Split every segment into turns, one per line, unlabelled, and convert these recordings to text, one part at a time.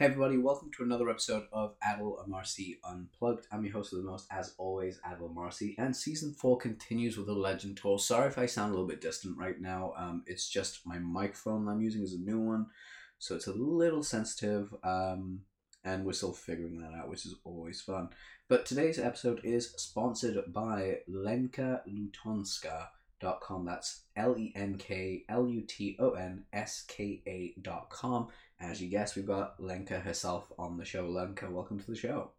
Hey everybody, welcome to another episode of Adil Amarsi Unplugged. I'm your host of the most, as always, Adil Amarsi, and season four continues with the Legend Tour. Sorry if I sound a little bit distant right now. Um, it's just my microphone I'm using is a new one, so it's a little sensitive. Um, and we're still figuring that out, which is always fun. But today's episode is sponsored by Lenka Lutonska.com. That's L E N K L U T O N S K A.com. As you guessed, we've got Lenka herself on the show. Lenka, welcome to the show.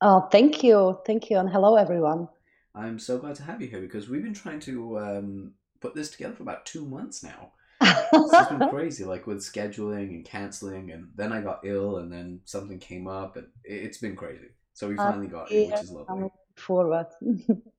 Oh, thank you. Thank you. And hello, everyone.
I'm so glad to have you here because we've been trying to um, put this together for about two months now. it's been crazy, like with scheduling and canceling, and then I got ill, and then something came up, and it's been crazy. So we finally got it, which is lovely.
I'm forward.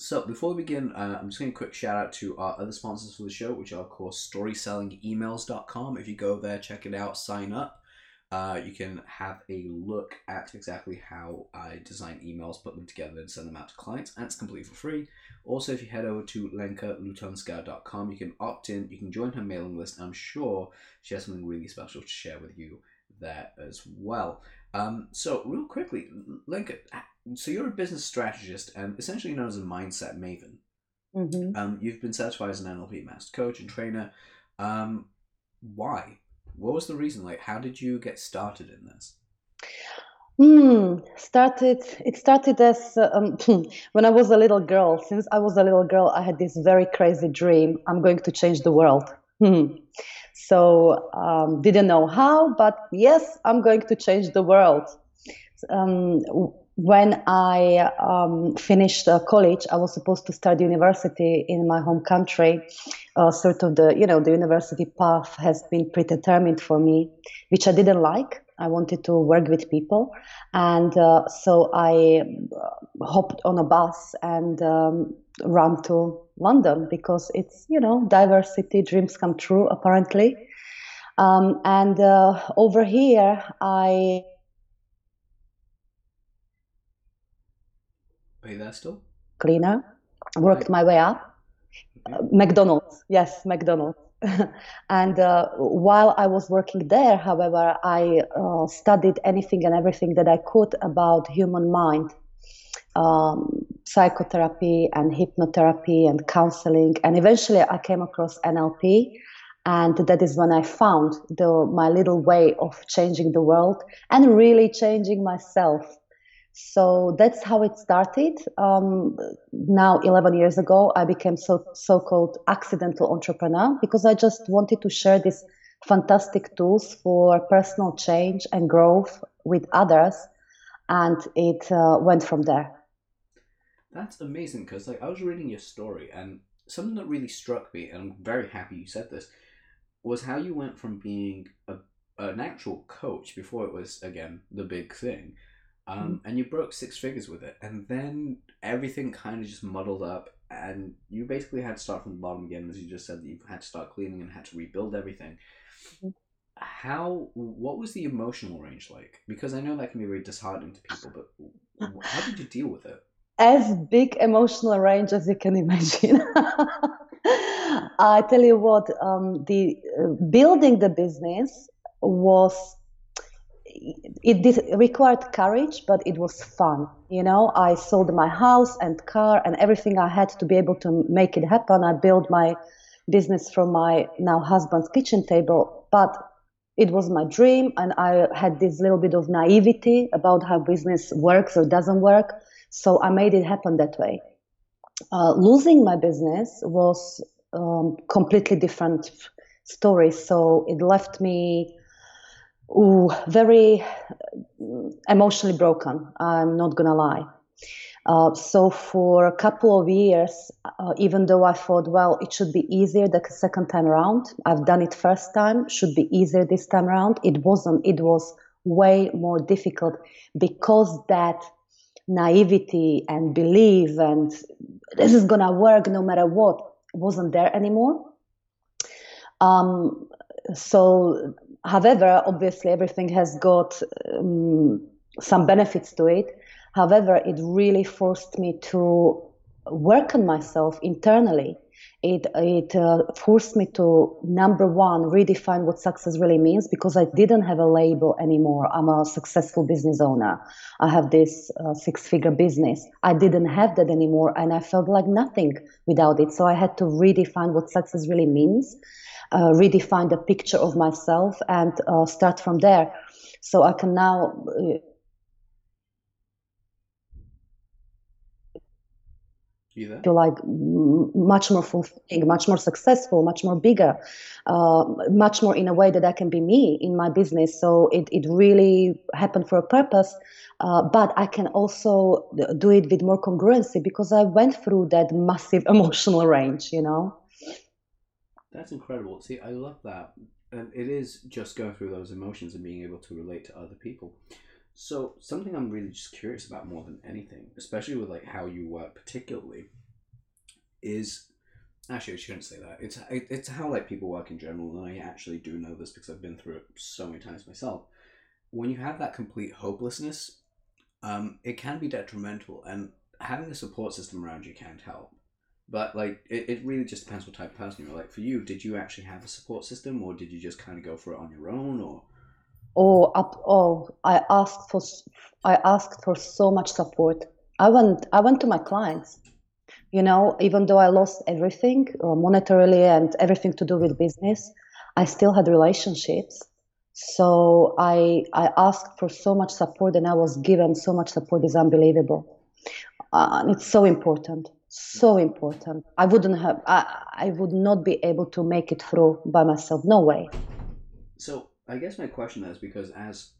So before we begin, uh, I'm just going to quick shout out to our other sponsors for the show, which are of course storysellingemails.com. If you go there, check it out, sign up. Uh, you can have a look at exactly how I design emails, put them together, and send them out to clients, and it's completely for free. Also, if you head over to lenkalutonska.com, you can opt in, you can join her mailing list. I'm sure she has something really special to share with you there as well. Um, so, real quickly, Lenka, so you're a business strategist and essentially known as a mindset maven.
Mhm.
Um, you've been certified as an NLP master coach and trainer. Um, why? What was the reason? Like, how did you get started in this?
Hmm. Started. It started as um, when I was a little girl. Since I was a little girl, I had this very crazy dream. I'm going to change the world. So um, didn't know how, but yes, I'm going to change the world. Um, when I um, finished uh, college, I was supposed to start university in my home country. Uh, sort of the you know the university path has been predetermined for me, which I didn't like. I wanted to work with people, and uh, so I uh, hopped on a bus and um, ran to London because it's you know diversity dreams come true apparently. Um, and uh, over here, I
Are you there still?
cleaner worked my way up. Uh, McDonald's, yes, McDonald's. and uh, while I was working there, however, I uh, studied anything and everything that I could about human mind, um, psychotherapy and hypnotherapy and counseling. And eventually I came across NLP. And that is when I found the, my little way of changing the world and really changing myself. So that's how it started. Um, now, 11 years ago, I became so so-called accidental entrepreneur because I just wanted to share these fantastic tools for personal change and growth with others, and it uh, went from there.
That's amazing because like I was reading your story and something that really struck me, and I'm very happy you said this, was how you went from being a an actual coach before it was again the big thing, um, and you broke six figures with it, and then everything kind of just muddled up, and you basically had to start from the bottom again, as you just said that you had to start cleaning and had to rebuild everything.
Mhm.
How? What was the emotional range like? Because I know that can be very disheartening to people, but how did you deal with it?
as big emotional range as you can imagine. I tell you what, um, the uh, building the business was it required courage, but it was fun. You know, I sold my house and car and everything I had to be able to make it happen. I built my business from my now husband's kitchen table, but it was my dream, and I had this little bit of naivety about how business works or doesn't work. So I made it happen that way. Uh, losing my business was um, completely different story. So it left me ooh, very uh, emotionally broken. I'm not gonna lie. Uh, so for a couple of years, uh, even though I thought, well, it should be easier the second time around, I've done it first time, should be easier this time around. It wasn't. It was way more difficult because that naivety and belief and this is gonna work no matter what wasn't there anymore. Um, so, however, obviously everything has got um, some benefits to it. However, it really forced me to work on myself internally it it uh, forced me to number one redefine what success really means because I didn't have a label anymore. I'm a successful business owner. I have this uh, six figure business. I didn't have that anymore, and I felt like nothing without it. So I had to redefine what success really means, uh, redefine the picture of myself, and uh, start from there. So I can now to like much more fulfilling, much more successful, much more bigger, uh, much more in a way that I can be me in my business. So it, it really happened for a purpose. Uh, but I can also do it with more congruency because I went through that massive emotional range, you know?
That's incredible. See, I love that. And it is just going through those emotions and being able to relate to other people. So something I'm really just curious about more than anything, especially with like how you work particularly, is actually I shouldn't say that. It's it's how like people work in general, and I actually do know this because I've been through it so many times myself. When you have that complete hopelessness, um, it can be detrimental, and having a support system around you can't help. But like it, it really just depends what type of person you're. Like for you, did you actually have a support system, or did you just kind of go for it on your own, or?
Oh, up, oh, I asked for, I asked for so much support. I went, I went to my clients. You know, even though I lost everything uh, monetarily and everything to do with business, I still had relationships. So I, I asked for so much support, and I was given so much support. is unbelievable. Uh, and it's so important, so important. I wouldn't have, I, I would not be able to make it through by myself. No way.
So I guess my question is because as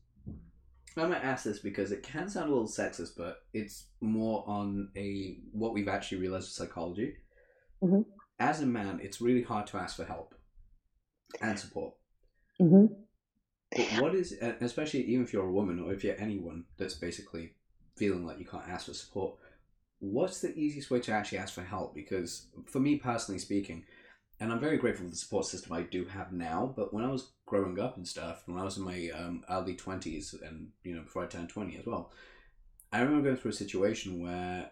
I might ask this because it can sound a little sexist, but it's more on a what we've actually realized with psychology.
Mm-hmm.
As a man, it's really hard to ask for help and support.
Mm-hmm.
But what is, especially even if you're a woman or if you're anyone that's basically feeling like you can't ask for support, what's the easiest way to actually ask for help? Because for me personally speaking, and I'm very grateful for the support system I do have now. But when I was growing up and stuff, when I was in my um, early twenties, and you know before I turned twenty as well, I remember going through a situation where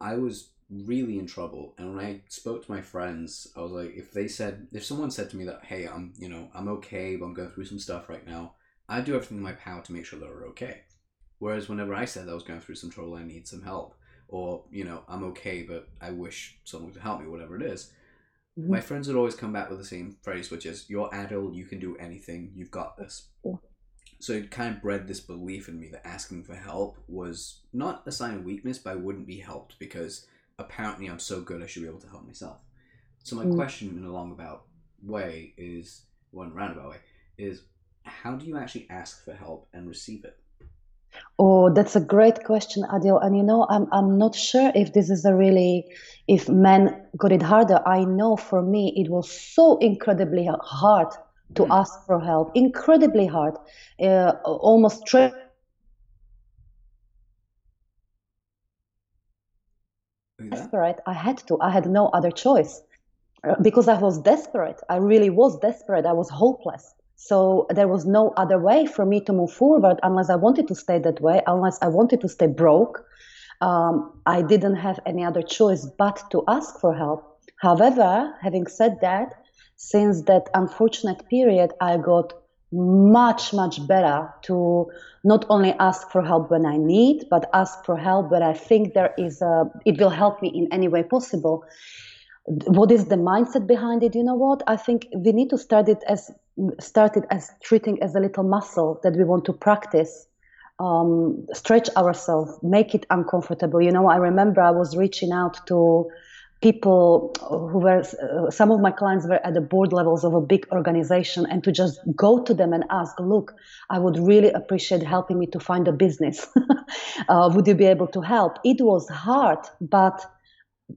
I was really in trouble. And when I spoke to my friends, I was like, if they said, if someone said to me that, hey, I'm, you know, I'm okay, but I'm going through some stuff right now, I'd do everything in my power to make sure they're okay. Whereas whenever I said I was going through some trouble, I need some help, or you know, I'm okay, but I wish someone could help me, whatever it is Mm-hmm. My friends would always come back with the same phrase, which is, "You're adult. You can do anything. You've got this."
Yeah.
So it kind of bred this belief in me that asking for help was not a sign of weakness, but I wouldn't be helped because apparently I'm so good I should be able to help myself. So my mm. question in a long-about way is, one roundabout way, is how do you actually ask for help and receive it?
Oh, that's a great question, Adil. And you know, I'm I'm not sure if this is a really if men got it harder. I know for me it was so incredibly hard to mm. ask for help, incredibly hard, uh, almost. Tra- desperate. I had to. I had no other choice uh, because I was desperate. I really was desperate. I was hopeless. So there was no other way for me to move forward unless I wanted to stay that way, unless I wanted to stay broke. Um, I didn't have any other choice but to ask for help. However, having said that, since that unfortunate period, I got much, much better to not only ask for help when I need, but ask for help when I think there is a, it will help me in any way possible what is the mindset behind it you know what i think we need to start it as start it as treating as a little muscle that we want to practice um, stretch ourselves make it uncomfortable. You know i remember i was reaching out to people who were uh, some of my clients were at the board levels of a big organization and to just go to them and ask look i would really appreciate helping me to find a business. Uh, would you be able to help? It was hard but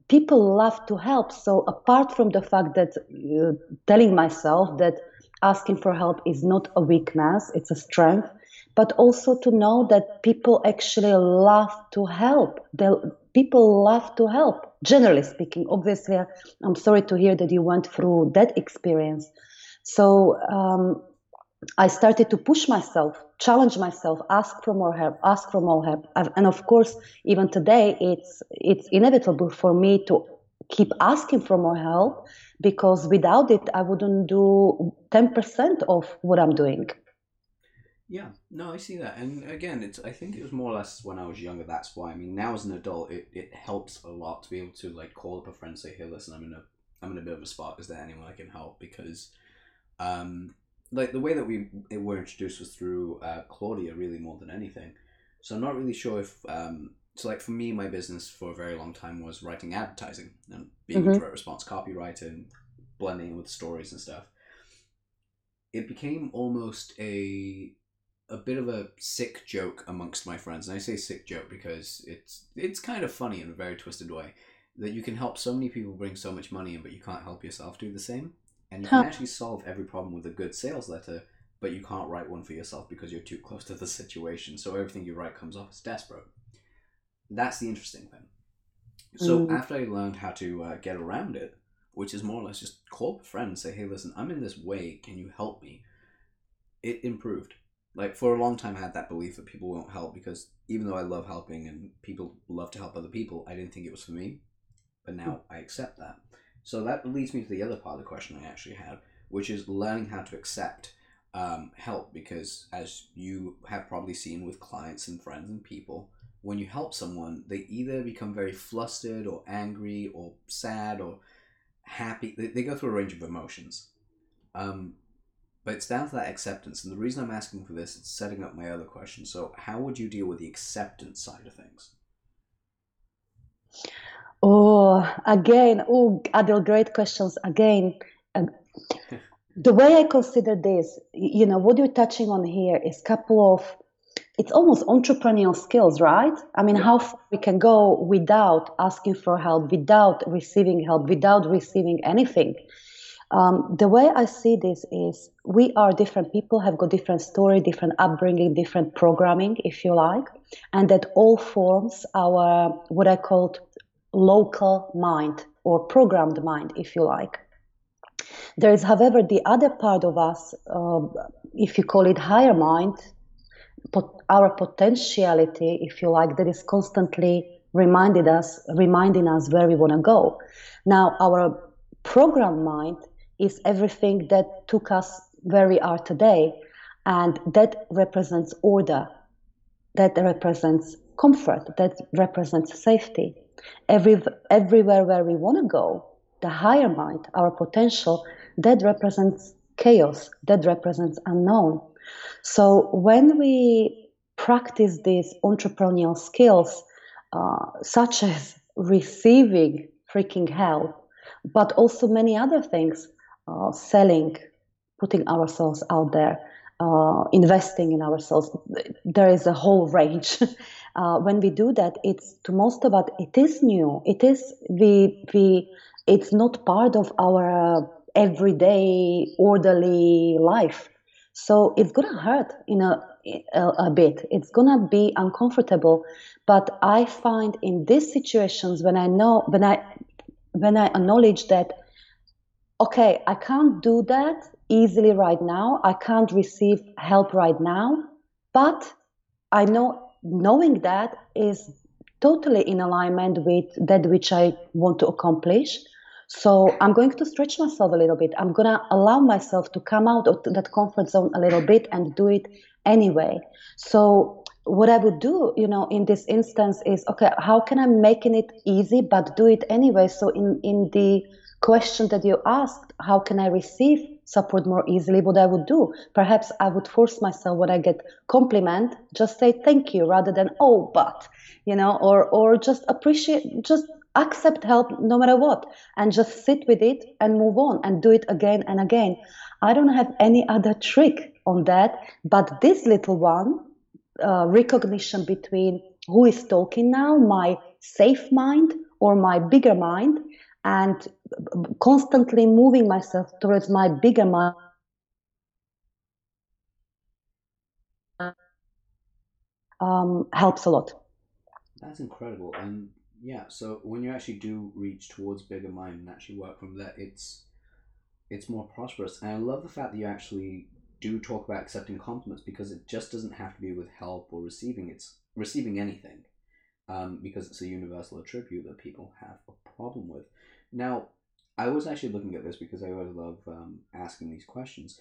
people love to help. So apart from the fact that uh, telling myself that asking for help is not a weakness, it's a strength, but also to know that people actually love to help. They, people love to help, generally speaking. Obviously, I'm sorry to hear that you went through that experience. So um, I started to push myself, challenge myself, ask for more help, ask for more help, and of course, even today, it's it's inevitable for me to keep asking for more help because without it, I wouldn't do 10% of what I'm doing.
Yeah, no, I see that, and again, it's. I think it was more or less when I was younger. That's why. I mean, now as an adult, it, it helps a lot to be able to like call up a friend, and say, "Hey, listen, I'm in a I'm in a bit of a spot. Is there anyone I can help?" Because, um, like the way that we were introduced was through uh, Claudia, really more than anything. So I'm not really sure if um. So like for me, my business for a very long time was writing advertising and being mm-hmm. a direct response copywriter and blending with stories and stuff. It became almost a a bit of a sick joke amongst my friends, and I say sick joke because it's it's kind of funny in a very twisted way that you can help so many people bring so much money in, but you can't help yourself do the same, and you can actually solve every problem with a good sales letter, but you can't write one for yourself because you're too close to the situation. So everything you write comes off as desperate. That's the interesting thing. So mm. after I learned how to uh, get around it, which is more or less just call a friend and say, "Hey, listen, I'm in this way. Can you help me?" It improved like for a long time I had that belief that people won't help because even though I love helping and people love to help other people, I didn't think it was for me. But now I accept that. So that leads me to the other part of the question I actually had, which is learning how to accept um, help because as you have probably seen with clients and friends and people, when you help someone, they either become very flustered or angry or sad or happy. They, they go through a range of emotions. Um, but it's down to that acceptance. And the reason I'm asking for this is setting up my other question. So, how would you deal with the acceptance side of things?
Oh, again, oh, Adil, great questions. Again, uh, the way I consider this, you know, what you're touching on here is a couple of, it's almost entrepreneurial skills, right? I mean, yeah. how far we can go without asking for help, without receiving help, without receiving anything. Um, the way I see this is we are different people, have got different story, different upbringing, different programming, if you like, and that all forms our what I called local mind or programmed mind, if you like. There is, however, the other part of us, uh, if you call it higher mind, pot- our potentiality, if you like, that is constantly reminded us, reminding us where we want to go. Now, our program mind is everything that took us where we are today. And that represents order, that represents comfort, that represents safety. Every, everywhere where we want to go, the higher mind, our potential, that represents chaos, that represents unknown. So when we practice these entrepreneurial skills, uh, such as receiving freaking help, but also many other things, uh, selling, putting ourselves out there, uh, investing in ourselves. There is a whole range. uh, when we do that, it's to most of it, it is new. It is we we. It's not part of our everyday orderly life. So it's gonna hurt in a, a, a bit. It's gonna be uncomfortable. But I find in these situations when I know when I when I acknowledge that okay, I can't do that easily right now. I can't receive help right now. But I know knowing that is totally in alignment with that which I want to accomplish. So I'm going to stretch myself a little bit. I'm going to allow myself to come out of that comfort zone a little bit and do it anyway. So what I would do, you know, in this instance is okay, how can I making it easy but do it anyway? So in in the question that you asked, how can I receive support more easily? What I would do, perhaps I would force myself when I get compliment, just say thank you rather than oh but, you know, or or just appreciate, just accept help no matter what, and just sit with it and move on and do it again and again. I don't have any other trick on that, but this little one, uh, recognition between who is talking now, my safe mind or my bigger mind, and constantly moving myself towards my bigger mind um, helps a lot.
That's incredible. And yeah, so when you actually do reach towards bigger mind and actually work from there, it's it's more prosperous. And I love the fact that you actually do talk about accepting compliments because it just doesn't have to be with help or receiving. It's receiving anything um, because it's a universal attribute that people have a problem with. Now, I was actually looking at this because I always love um, asking these questions.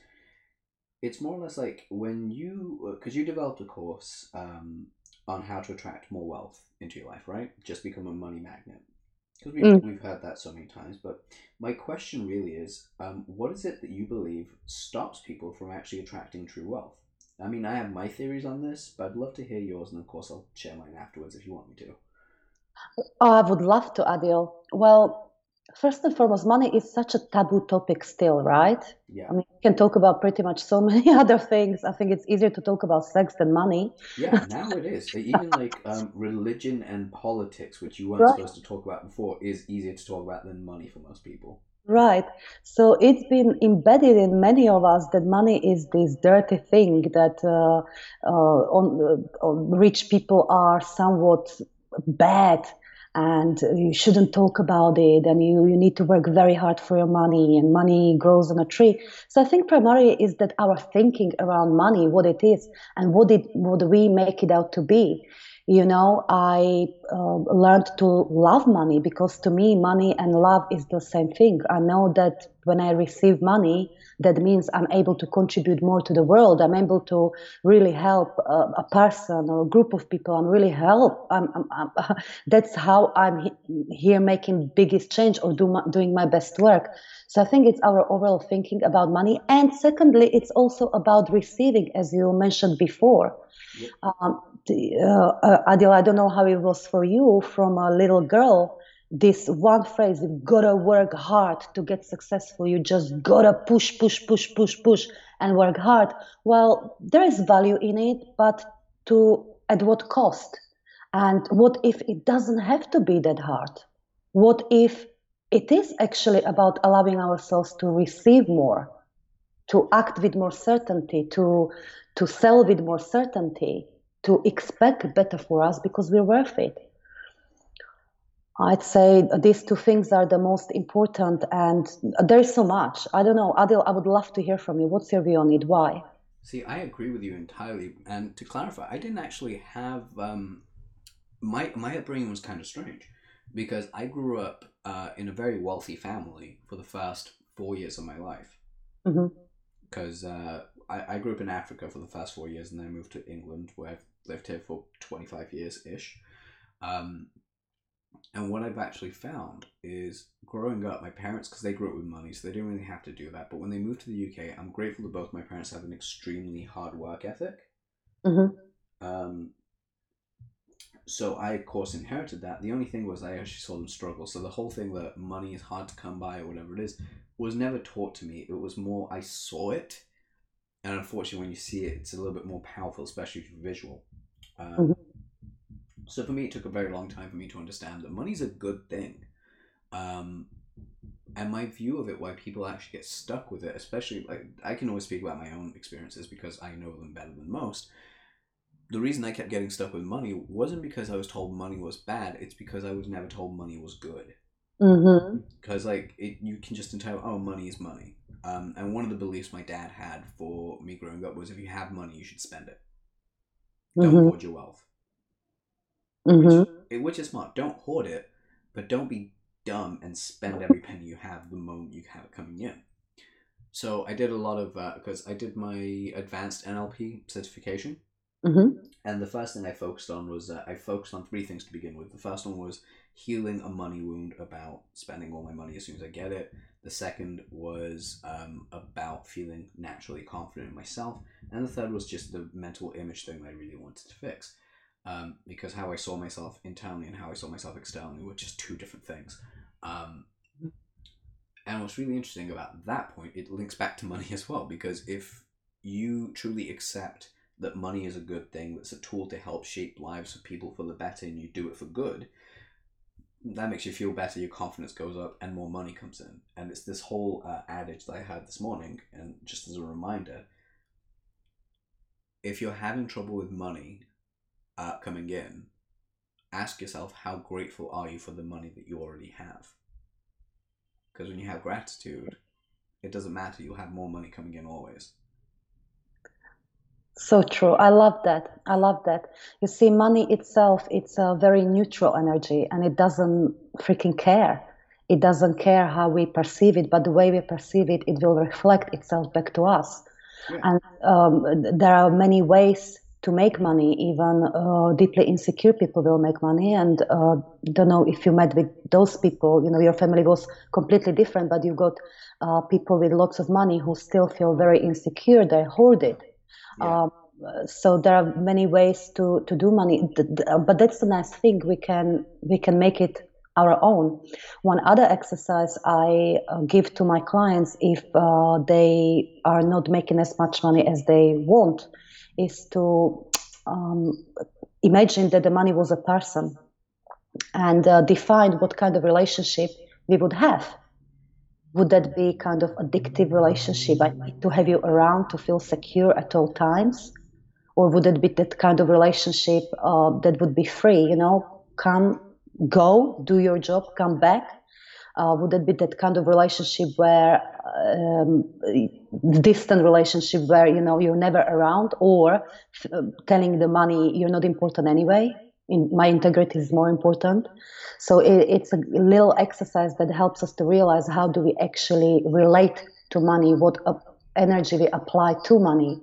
It's more or less like when you, because you developed a course um, on how to attract more wealth into your life, right? Just become a money magnet. Because we've,
Mm.
we've heard that so many times. But my question really is um, what is it that you believe stops people from actually attracting true wealth? I mean, I have my theories on this, but I'd love to hear yours, and of course, I'll share mine afterwards if you want me to.
Oh, I would love to, Adil. Well, first and foremost, money is such a taboo topic still, right?
Yeah.
I mean, we can talk about pretty much so many other things. I think it's easier to talk about sex than money.
Yeah, now it is. Even like um, religion and politics, which you weren't
Right.
supposed to talk about before, is easier to talk about than money for most people.
Right. So it's been embedded in many of us that money is this dirty thing that uh, uh, on, uh, on rich people are somewhat bad and you shouldn't talk about it and you, you need to work very hard for your money and money grows on a tree. So I think primarily is that our thinking around money, what it is and what it what we make it out to be. You know, I uh, learned to love money because to me, money and love is the same thing. I know that when I receive money, that means I'm able to contribute more to the world. I'm able to really help a, a person or a group of people. I'm really help. I'm, I'm, I'm, that's how I'm he- here making biggest change or do my, doing my best work. So I think it's our overall thinking about money. And secondly, it's also about receiving, as you mentioned before.
Yep.
Um, the, uh, uh, Adil, I don't know how it was for you from a little girl. This one phrase, you gotta work hard to get successful. You just gotta push, push, push, push, push, and work hard. Well, there is value in it, but to at what cost? And what if it doesn't have to be that hard? What if it is actually about allowing ourselves to receive more, to act with more certainty, to to sell with more certainty, to expect better for us because we're worth it. I'd say these two things are the most important, and there is so much. I don't know, Adil. I would love to hear from you. What's your view on it? Why?
See, I agree with you entirely. And to clarify, I didn't actually have um, my my upbringing was kind of strange because I grew up uh, in a very wealthy family for the first four years of my life. Because uh, I, I grew up in Africa for the first four years, and then I moved to England, where I've lived here for twenty five years ish. Um, and what I've actually found is growing up, my parents, because they grew up with money, so they didn't really have to do that. But when they moved to the UK, I'm grateful that both my parents have an extremely hard work ethic.
hmm
Um, so I, of course, inherited that. The only thing was I actually saw them struggle. So the whole thing that money is hard to come by or whatever it is was never taught to me. It was more I saw it, and unfortunately, when you see it, it's a little bit more powerful, especially if you're visual. Um,
Mhm.
So for me, it took a very long time for me to understand that money's a good thing. Um, and my view of it, why people actually get stuck with it, especially like I can always speak about my own experiences because I know them better than most. The reason I kept getting stuck with money wasn't because I was told money was bad. It's because I was never told money was good.
hmm
Because like it, you can just entitle oh money is money. Um, and one of the beliefs my dad had for me growing up was if you have money, you should spend it. Don't
hmm
hoard your wealth.
hmm
Which, it- which is smart. Don't hoard it, but don't be dumb and spend every penny you have the moment you have it coming in. So I did a lot of because I did my advanced NLP certification,
hmm
and the first thing I focused on was uh, I focused on three things to begin with. The first one was healing a money wound about spending all my money as soon as I get it. The second was um, about feeling naturally confident in myself, and the third was just the mental image thing that I really wanted to fix. Um, because how I saw myself internally and how I saw myself externally were just two different things. Um, and what's really interesting about that point, it links back to money as well, because if you truly accept that money is a good thing, that's a tool to help shape lives of people for the better, and you do it for good, that makes you feel better, your confidence goes up, and more money comes in. And it's this whole uh, adage that I heard this morning, and just as a reminder, if you're having trouble with money uh, coming in, ask yourself how grateful are you for the money that you already have? Because when you have gratitude, it doesn't matter, you'll have more money coming in always.
So true. I love that. I love that. You see, money itself, it's a very neutral energy and it doesn't freaking care. it doesn't care how we perceive it, but the way we perceive it, it will reflect itself back to us. Yeah. And um, there are many ways to make money. Even uh, deeply insecure people will make money. And uh, don't know if you met with those people. You know, your family was completely different, but you got uh, people with lots of money who still feel very insecure. They hoard it. Yeah. Um, so there are many ways to, to do money, but that's the nice thing. We can we can make it our own. One other exercise I uh, give to my clients if uh, they are not making as much money as they want is to um, imagine that the money was a person and uh, define what kind of relationship we would have. Would that be kind of addictive relationship? To have you around to feel secure at all times, or would it be that kind of relationship uh, that would be free? You know, come go, do your job, come back? Uh, would it be that kind of relationship where um, distant relationship where you know you're never around, or f- telling the money you're not important anyway? In, my integrity is more important. So it, it's a little exercise that helps us to realize how do we actually relate to money, what energy we apply to money,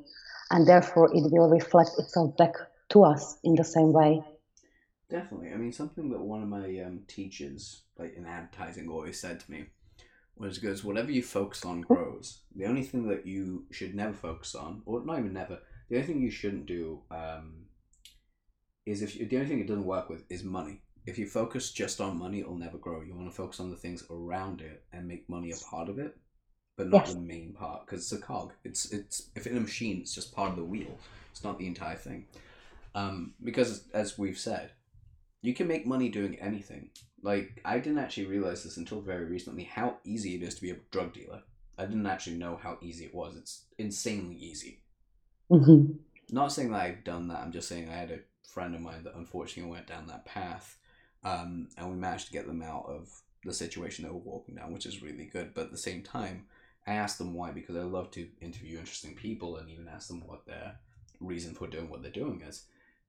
and therefore it will reflect itself back to us in the same way.
Definitely. I mean, something that one of my um, teachers, like in advertising, always said to me was goes, whatever you focus on grows. The only thing that you should never focus on, or not even never, the only thing you shouldn't do um, is if you, the only thing it doesn't work with is money. If you focus just on money, it'll never grow. You want to focus on the things around it and make money a part of it, but not yes. the main part because it's a cog. It's it's if in a machine, it's just part of the wheel. It's not the entire thing. Um, because as we've said, you can make money doing anything. Like I didn't actually realize this until very recently how easy it is to be a drug dealer. I didn't actually know how easy it was. It's insanely easy. Mm-hmm. Not saying that I've done that. I'm just saying I had a friend of mine that unfortunately went down that path, um, and we managed to get them out of the situation they were walking down, which is really good. But at the same time, I asked them why because I love to interview interesting people and even ask them what their reason for doing what they're doing is.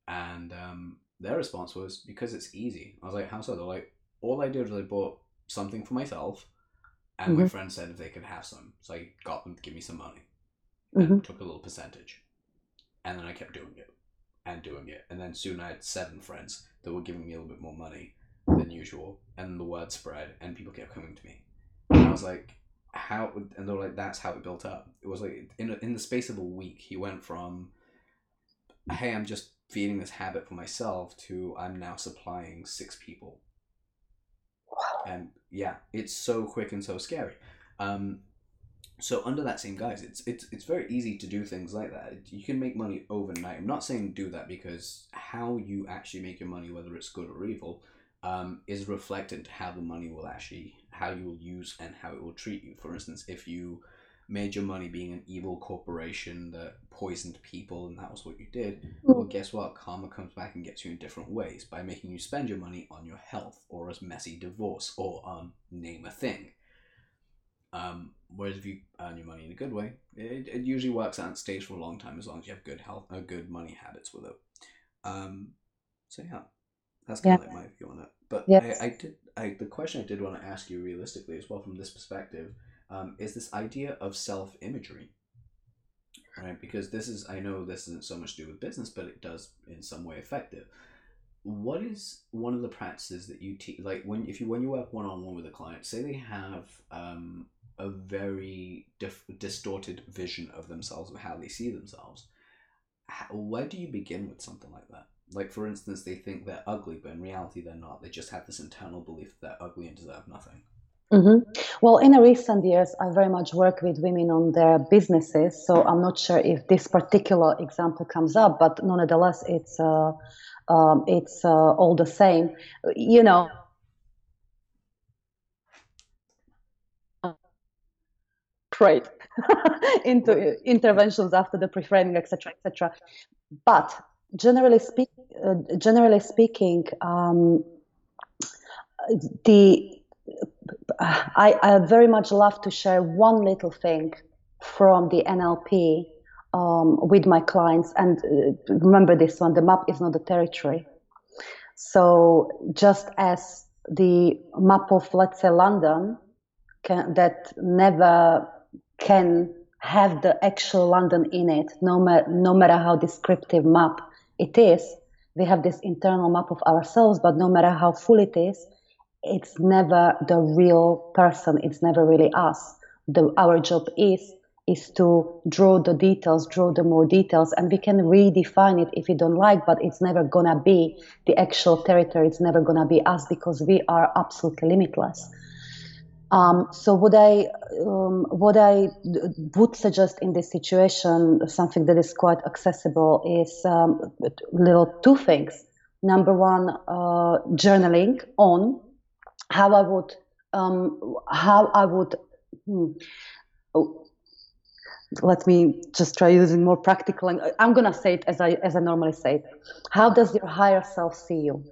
And um, their response was because it's easy. I was like, how so? They're like, all I did was I bought something for myself, and mm-hmm. my friend said if they could have some, so I got them to give me some money, mm-hmm. took a little percentage, and then I kept doing it, and doing it, and then soon I had seven friends that were giving me a little bit more money than usual, and the word spread, and people kept coming to me, and I was like, how? And they're like, that's how it built up. It was like in a, in the space of a week, he went from, hey, I'm just feeding this habit for myself to I'm now supplying six people. Wow. And yeah, it's so quick and so scary. Um, so under that same guise, it's it's it's very easy to do things like that. You can make money overnight. I'm not saying do that because how you actually make your money, whether it's good or evil, um, is reflected to how the money will actually how you will use and how it will treat you. For instance, if you made your money being an evil corporation that poisoned people and that was what you did, well, guess what? Karma comes back and gets you in different ways by making you spend your money on your health or a messy divorce or on name a thing. Um, whereas if you earn your money in a good way, it, it usually works out and stays for a long time as long as you have good health uh, good money habits with it. Um, so yeah, that's kind yeah. of like my view on it. But yes. I, I did I the question I did want to ask you realistically as well from this perspective um, is this idea of self imagery. Right, because this is I know this isn't so much to do with business, but it does in some way affect it. What is one of the practices that you teach? Like when if you when you work one on one with a client, say they have um, a very dif- distorted vision of themselves of how they see themselves. How, where do you begin with something like that? Like for instance, they think they're ugly, but in reality they're not. They just have this internal belief that they're ugly and deserve nothing.
Mm-hmm. Well, in recent years, I very much work with women on their businesses, so I'm not sure if this particular example comes up, but nonetheless, it's uh, um, it's uh, all the same. You know, great into interventions after the pre-framing, etc., etc. But generally, speak, uh, generally speaking, um, the I, I very much love to share one little thing from the NLP um, with my clients. And uh, remember this one the map is not the territory. So, just as the map of, let's say, London can, that never can have the actual London in it, no, ma- no matter how descriptive map it is. We have this internal map of ourselves, but no matter how full it is, it's never the real person. It's never really us. The, our job is is to draw the details, draw the more details, and we can redefine it if we don't like, but it's never gonna be the actual territory. It's never gonna be us because we are absolutely limitless. Um, so what I um, what I would suggest in this situation, something that is quite accessible, is um, little two things. Number one, uh, journaling on how I would um, how I would. Hmm, let me just try using more practical i'm to say it as i as i normally say it how does your higher self see you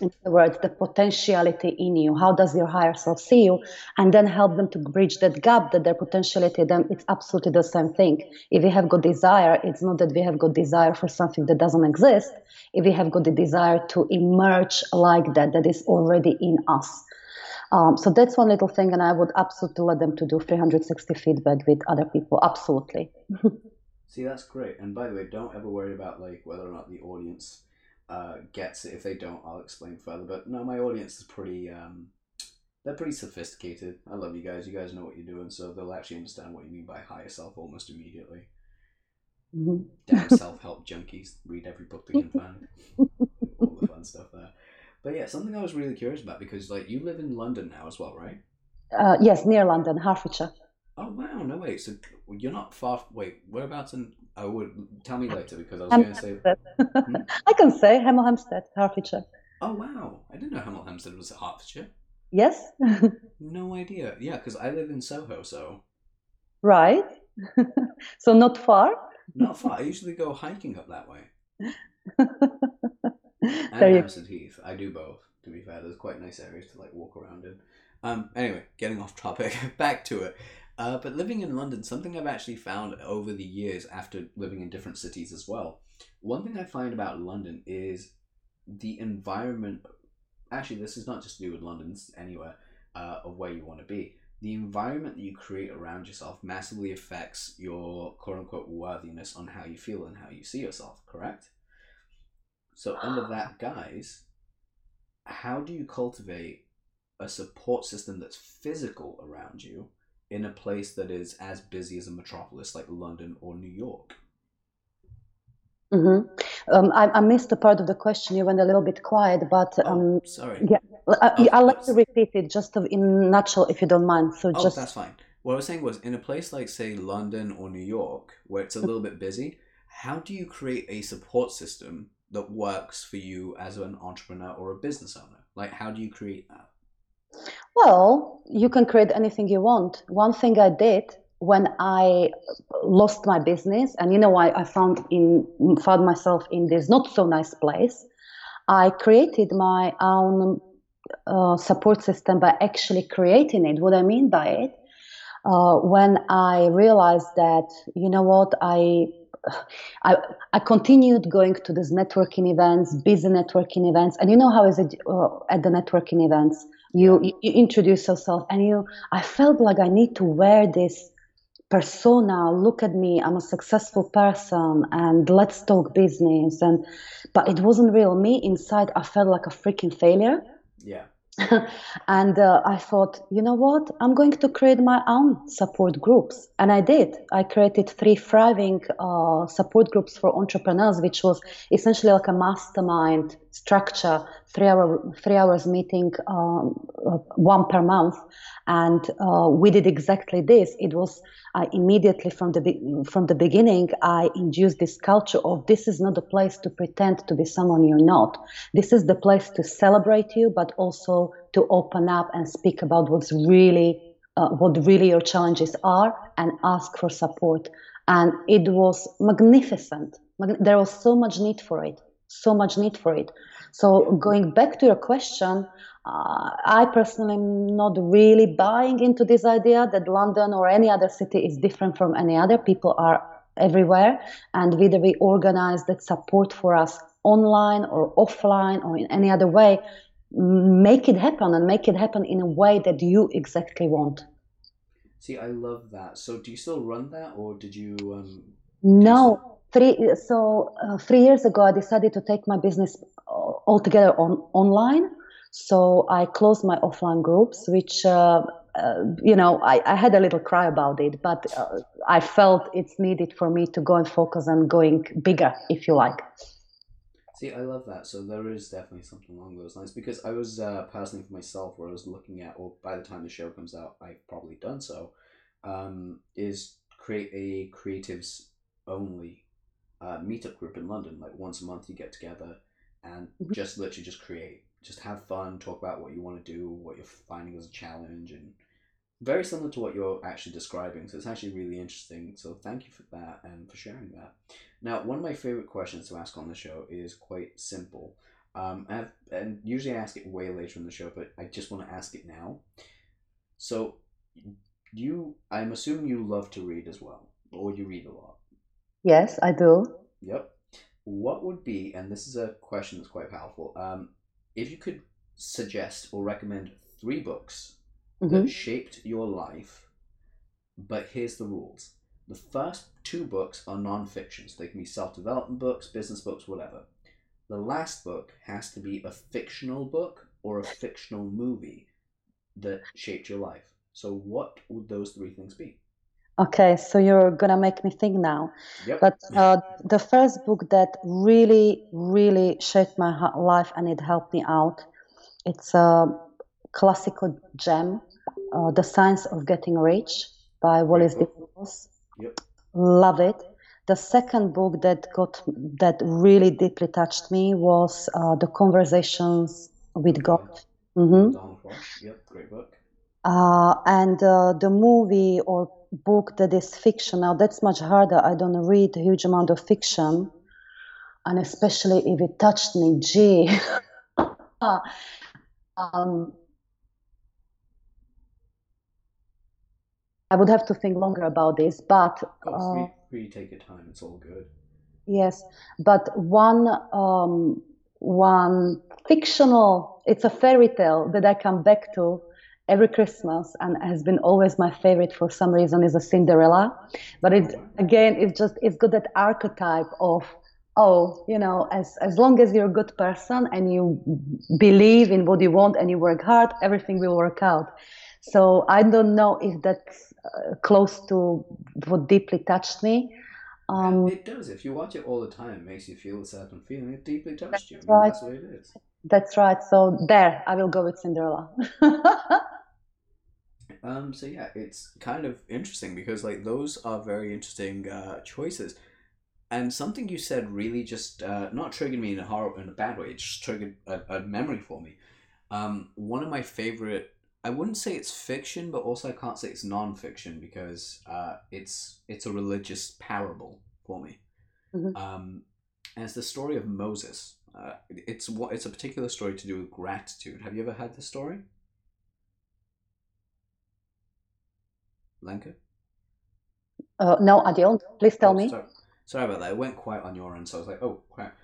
in other words the potentiality in you how does your higher self see you and then help them to bridge that gap that their potentiality then it's absolutely the same thing if we have got desire it's not that we have got desire for something that doesn't exist if we have got the desire to emerge like that that is already in us um, so that's one little thing, and I would absolutely let them to do 360 feedback with other people. Absolutely.
See, that's great. And by the way, don't ever worry about like whether or not the audience uh, gets it. If they don't, I'll explain further. But no, my audience is pretty. Um, they're pretty sophisticated. I love you guys. You guys know what you're doing, so they'll actually understand what you mean by higher self almost immediately. Mm-hmm. Damn self help junkies. Read every book they can find. All the fun stuff there. But yeah, something I was really curious about because like you live in London now as well, right?
Uh, yes, near London, Hertfordshire.
Oh wow, no way. So you're not far. Wait, whereabouts in? I would tell me later because I was going to say.
Hmm? I can say Hemel Hempstead, Hertfordshire.
Oh wow, I didn't know Hemel Hempstead was Hertfordshire.
Yes.
no idea. Yeah, because I live in Soho, so.
Right. so not far.
Not far. I usually go hiking up that way. and Hampstead Heath. I do both. To be fair, there's quite nice areas to like walk around in. Um, anyway, getting off topic, back to it. Uh, but living in London, something I've actually found over the years after living in different cities as well. One thing I find about London is the environment. Actually, this is not just to do with London, it's anywhere uh, of where you want to be. The environment that you create around yourself massively affects your quote unquote worthiness on how you feel and how you see yourself, correct? So under that guise, how do you cultivate a support system that's physical around you in a place that is as busy as a metropolis like London or New York?
Mm-hmm. Um, I, I, missed a part of the question. You went a little bit quiet, but
oh, um, oh, sorry.
Yeah, I, oh, I'll let you repeat it just in nutshell, if you don't mind. So
oh,
just
that's fine. What I was saying was, in a place like, say, London or New York, where it's a little bit busy, how do you create a support system that works for you as an entrepreneur or a business owner? Like, how do you create that?
Well, you can create anything you want. One thing I did when I lost my business, and you know, I, I found in found myself in this not so nice place. I created my own uh, support system by actually creating it. What I mean by it, uh, when I realized that you know what I I, I continued going to these networking events, busy networking events, and you know how is it uh, at the networking events? You, you, you introduce yourself, and you. I felt like I need to wear this persona. Look at me, I'm a successful person, and let's talk business. And but it wasn't real. Me inside, I felt like a freaking failure.
Yeah.
and uh, I thought, you know what? I'm going to create my own support groups. And I did. I created three thriving uh, support groups for entrepreneurs, which was essentially like a mastermind structure, three hour three hours meeting, um, uh, one per month, and uh, we did exactly this. It was I immediately from the be- from the beginning I induced this culture of this is not a place to pretend to be someone you're not. This is the place to celebrate you, but also to open up and speak about what's really uh, what really your challenges are and ask for support. And it was magnificent. There was so much need for it, so much need for it. So going back to your question, uh, I personally am not really buying into this idea that London or any other city is different from any other. People are everywhere, and whether we organize that support for us online or offline or in any other way, make it happen and make it happen in a way that you exactly want.
See, I love that. So, do you still run that, or did you? Um,
no, three. So uh, three years ago, I decided to take my business uh, altogether on online. So I closed my offline groups, which uh, uh, you know I, I, had a little cry about it, but uh, I felt it's needed for me to go and focus on going bigger, if you like.
See, I love that. So there is definitely something along those lines because I was uh, personally for myself, where I was looking at, or by the time the show comes out, I've probably done so, um, is create a creatives only uh, meetup group in London. Like once a month, you get together and mm-hmm. just literally just create, just have fun, talk about what you want to do, what you're finding as a challenge, and very similar to what you're actually describing. So it's actually really interesting. So thank you for that and for sharing that. Now, one of my favorite questions to ask on the show is quite simple. Um, and, and usually I ask it way later in the show, but I just want to ask it now. So, you, I'm assuming you love to read as well, or you read a lot.
Yes, I do.
Yep. What would be, and this is a question that's quite powerful, um, if you could suggest or recommend three books mm-hmm. that shaped your life, but here's the rules. The first two books are non-fiction, so they can be self-development books, business books, whatever. The last book has to be a fictional book or a fictional movie that shaped your life. So what would those three things be?
Okay, so you're gonna make me think now.
Yep.
But uh, the first book that really, really shaped my life and it helped me out, it's a classical gem, uh, The Science of Getting Rich by Wallace D.
Yep.
Love it. The second book that got that really deeply touched me was uh, The Conversations with God.
Mm-hmm. Yep, great book.
Uh, and uh, the movie or book that is fiction. Now that's much harder. I don't read a huge amount of fiction, and especially if it touched me. Gee, um, I would have to think longer about this, but
uh, really, take your time. It's all good.
Yes, but one um, one fictional. It's a fairy tale that I come back to every Christmas and has been always my favorite for some reason is a Cinderella. But it again, it's just it's got that archetype of oh, you know, as as long as you're a good person and you believe in what you want and you work hard, everything will work out. So I don't know if that's uh, close to what deeply touched me.
Um, it does. If you watch it all the time, it makes you feel a certain feeling. It deeply touched you. I mean, right. That's way it is.
That's right. So there, I will go with Cinderella.
um. So yeah, it's kind of interesting because like those are very interesting uh, choices, and something you said really just uh, not triggered me in a horror in a bad way. It just triggered a, a memory for me. Um, one of my favorite I wouldn't say it's fiction, but also I can't say it's non-fiction because uh, it's it's a religious parable for me. Mm-hmm. Um, and it's the story of Moses. Uh, it's what it's a particular story to do with gratitude. Have you ever heard this story, Lenka?
Uh, no, I don't. Please tell oh, me.
Sorry. sorry about that. It went quiet on your end, so I was like, "Oh, crap."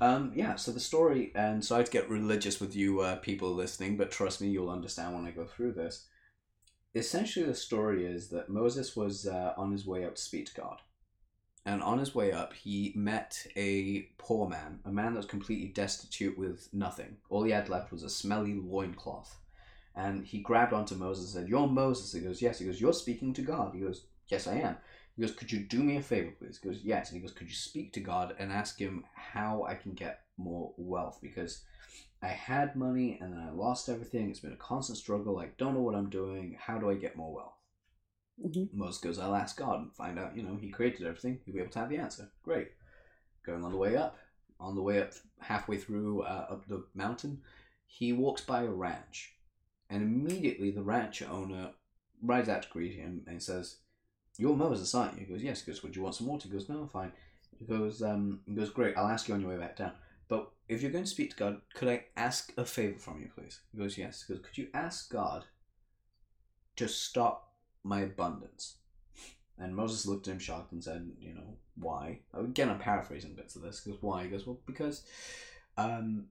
Um, yeah, so the story, and so I'd get religious with you uh, people listening, but trust me, you'll understand when I go through this. Essentially, the story is that Moses was uh, on his way up to speak to God. And on his way up, he met a poor man, a man that was completely destitute with nothing. All he had left was a smelly loincloth. And he grabbed onto Moses and said, You're Moses. He goes, Yes. He goes, You're speaking to God. He goes, Yes, I am. He goes, Could you do me a favor, please? He goes, Yes. And he goes, Could you speak to God and ask him how I can get more wealth? Because I had money and then I lost everything. It's been a constant struggle. I don't know what I'm doing. How do I get more wealth? Mm-hmm. Moses goes, I'll ask God and find out, you know, he created everything. He'll be able to have the answer. Great. Going on the way up, on the way up, halfway through uh, up the mountain, he walks by a ranch. And immediately the ranch owner rides out to greet him and says, "Your mother's Moses, aren't? He goes, yes. He goes, would you want some water? He goes, no, fine. He goes, um, he goes, great. I'll ask you on your way back down. But if you're going to speak to God, could I ask a favor from you, please? He goes, yes. He goes, could you ask God to stop my abundance? And Moses looked at him shocked and said, you know, why? Again, I'm paraphrasing bits of this. He goes, why? He goes, well, because um,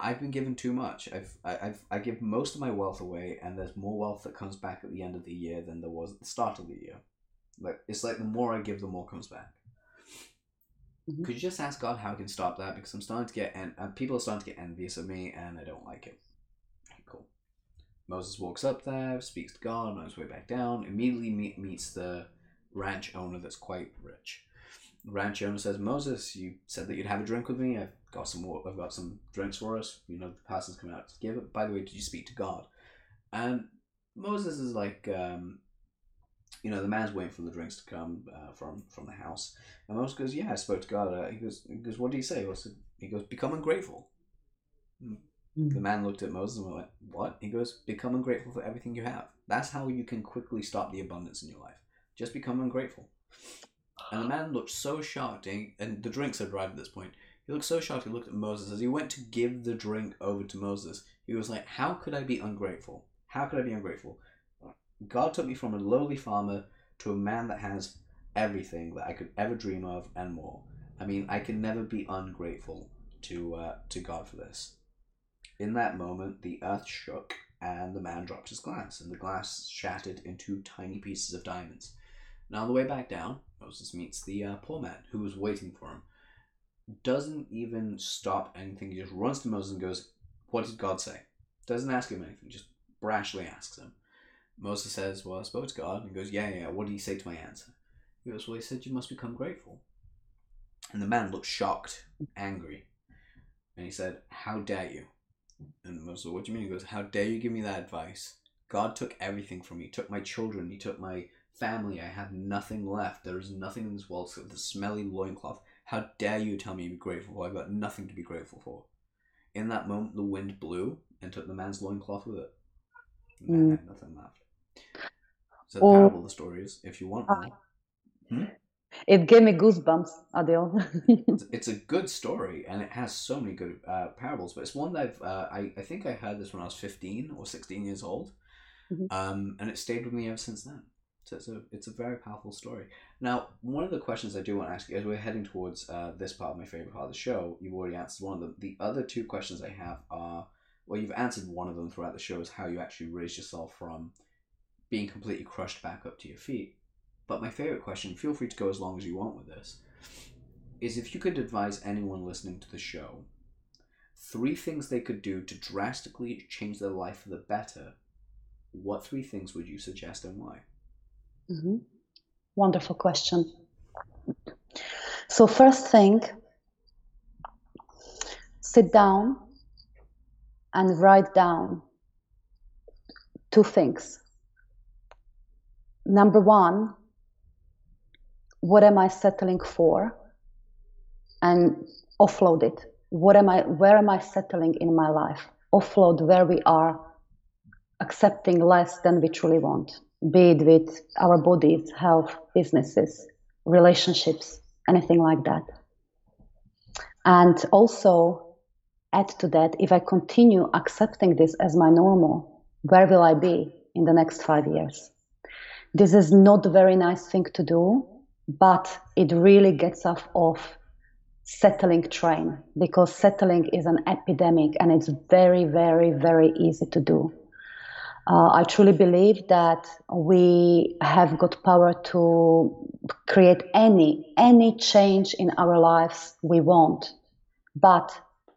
I've been given too much. I've I, I've I give most of my wealth away, and there's more wealth that comes back at the end of the year than there was at the start of the year. Like it's like the more I give, the more comes back.
Mhm.
Could you just ask God how I can stop that? Because I'm starting to get and uh, people are starting to get envious of me, and I don't like it. Okay, cool. Moses walks up there, speaks to God on his way back down. Immediately meet, meets the ranch owner that's quite rich. Ranch owner says, "Moses, you said that you'd have a drink with me. I've got some. I've got some drinks for us. You know, the pastor's coming out to give it. By the way, did you speak to God?" And Moses is like, um, you know, the man's waiting for the drinks to come uh, from from the house, and Moses goes, "Yeah, I spoke to God." Uh, he goes, "He goes, what do you say?" He goes, he goes, "Become ungrateful." The man looked at Moses and went, "What?" He goes, "Become ungrateful for everything you have. That's how you can quickly stop the abundance in your life. Just become ungrateful." And the man looked so shocked, and, and the drinks had arrived at this point. He looked so shocked. He looked at Moses as he went to give the drink over to Moses. He was like, "How could I be ungrateful? How could I be ungrateful? God took me from a lowly farmer to a man that has everything that I could ever dream of and more. I mean, I can never be ungrateful to uh, to God for this." In that moment, the earth shook, and the man dropped his glass, and the glass shattered into tiny pieces of diamonds. Now, on the way back down, Moses meets the uh, poor man who was waiting for him. Doesn't even stop anything. He just runs to Moses and goes, What did God say? Doesn't ask him anything, just brashly asks him. Moses says, Well, I spoke to God. And he goes, Yeah, yeah, what did he say to my answer? He goes, Well, he said you must become grateful. And the man looked shocked, angry. And he said, How dare you? And Moses, what do you mean? He goes, How dare you give me that advice? God took everything from me. He took my children. He took my family. I have nothing left. There is nothing in this world except the smelly loincloth. How dare you tell me to be grateful for? I've got nothing to be grateful for. In that moment, the wind blew and took the man's loincloth with it. The man
Mm.
had nothing left. So the parable of the story is, if you want
Ah.
more,
It gave me goosebumps, Adil.
it's, it's a good story and it has so many good uh, parables but it's one that I've uh, I, I think I heard this when I was 15 or 16 years old
Mhm.
um, and it stayed with me ever since then so it's a, it's a very powerful story. Now one of the questions I do want to ask you as we're heading towards uh, this part of my favorite part of the show you've already answered one of them. The other two questions I have are well you've answered one of them throughout the show is how you actually raised yourself from being completely crushed back up to your feet. But my favorite question feel free to go as long as you want with this is if you could advise anyone listening to the show three things they could do to drastically change their life for the better, what three things would you suggest and why?
Hmm Wonderful question. So, first thing, sit down and write down two things. Number one, what am I settling for? And offload it. What am I where am I settling in my life? Offload where we are accepting less than we truly want, be it with our bodies, health, businesses, relationships, anything like that. And also add to that, if I continue accepting this as my normal, where will I be in the next five years? This is not a very nice thing to do, but it really gets us off settling train because settling is an epidemic and it's very, very, very easy to do. Uh, I truly believe that we have got power to create any any change in our lives we want, but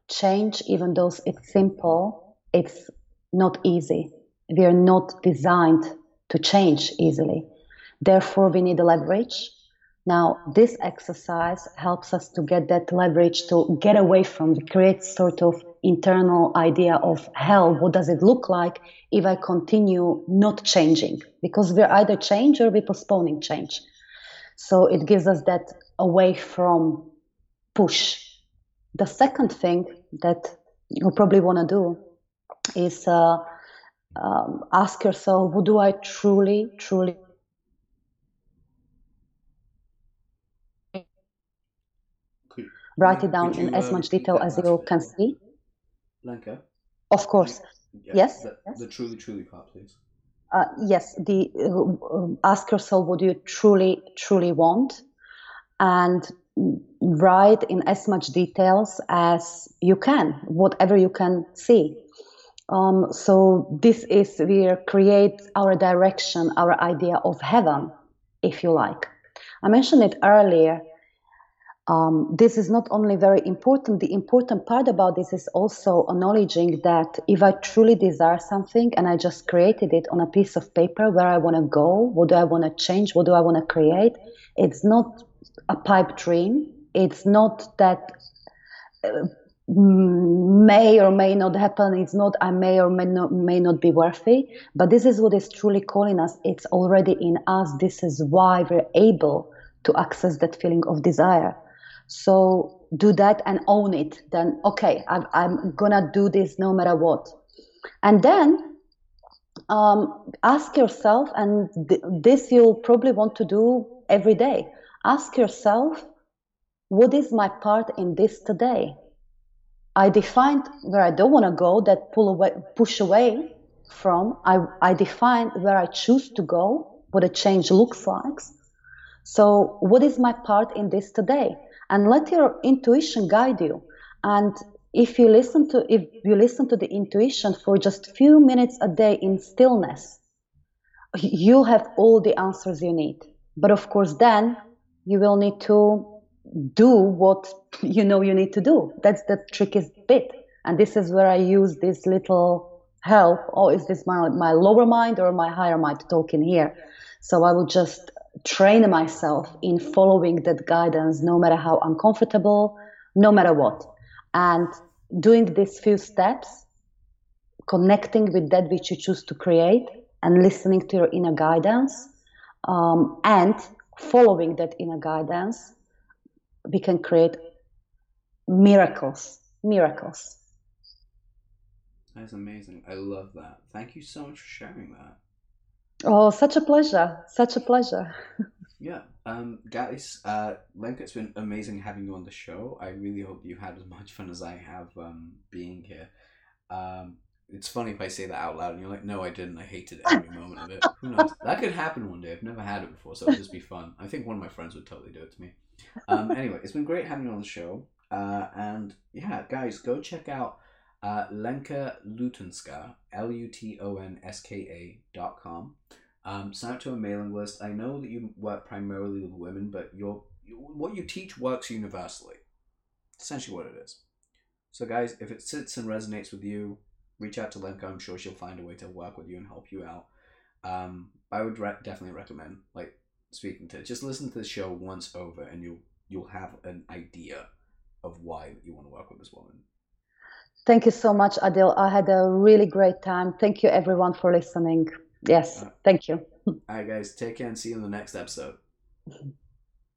change, even though it's simple, it's not easy. We are not designed to change easily. Therefore, we need leverage. Now, this exercise helps us to get that leverage to get away from, the create sort of internal idea of hell. What does it look like if I continue not changing? Because we're either change or we're postponing change. So it gives us that away from push. The second thing that you probably want to do is uh, um, ask yourself, what do I truly, truly
Could,
write it down
could
in as
uh,
much detail as you
bit?
can see.
Lenka?
Of course.
Yeah,
Yes,
The,
yes.
the truly, truly part, please.
Uh, yes, the uh, ask yourself what you truly, truly want, and write in as much details as you can, whatever you can see. Um, so this is where we create our direction, our idea of heaven, if you like. I mentioned it earlier. Um, this is not only very important, the important part about this is also acknowledging that if I truly desire something and I just created it on a piece of paper where I want to go, what do I want to change, what do I want to create, it's not a pipe dream. It's not that uh, may or may not happen. It's not I may or may not, may not be worthy. But this is what is truly calling us. It's already in us. This is why we're able to access that feeling of desire. So do that and own it. Then, okay, I, I'm gonna do this no matter what. And then um, ask yourself, and th- this you'll probably want to do every day. Ask yourself, what is my part in this today? I defined where I don't want to go, that pull away, push away from. I, I define where I choose to go, what a change looks like. So, what is my part in this today? And let your intuition guide you. And if you listen to if you listen to the intuition for just few minutes a day in stillness, you have all the answers you need. But of course, then you will need to do what you know you need to do. That's the trickiest bit. And this is where I use this little help. Oh, is this my, my lower mind or my higher mind talking here? So I will just train myself in following that guidance, no matter how uncomfortable, no matter what. And doing these few steps, connecting with that which you choose to create and listening to your inner guidance, um, and following that inner guidance, we can create miracles. Miracles.
That's amazing. I love that. Thank you so much for sharing that.
Oh, such a pleasure. Such a pleasure.
yeah. Um, guys, uh, Lenka, it's been amazing having you on the show. I really hope you had as much fun as I have um, being here. Um, it's funny if I say that out loud and you're like, no, I didn't. I hated every moment of it. Who knows? That could happen one day. I've never had it before, so it'll just be fun. I think one of my friends would totally do it to me. Um, anyway, it's been great having you on the show. Uh, and yeah, guys, go check out uh, Lenka Lutonska, L U T O N S K A dot com. Um, sign up to a mailing list. I know that you work primarily with women, but your what you teach works universally. Essentially, what it is. So, guys, if it sits and resonates with you, reach out to Lenka. I'm sure she'll find a way to work with you and help you out. Um, I would re- definitely recommend like speaking to. Just listen to the show once over, and you'll you'll have an idea of why you want to work with this woman.
Thank you so much, Adil. I had a really great time. Thank you, everyone, for listening. Yes, uh, thank you.
All right, guys, take care and see you in the next episode.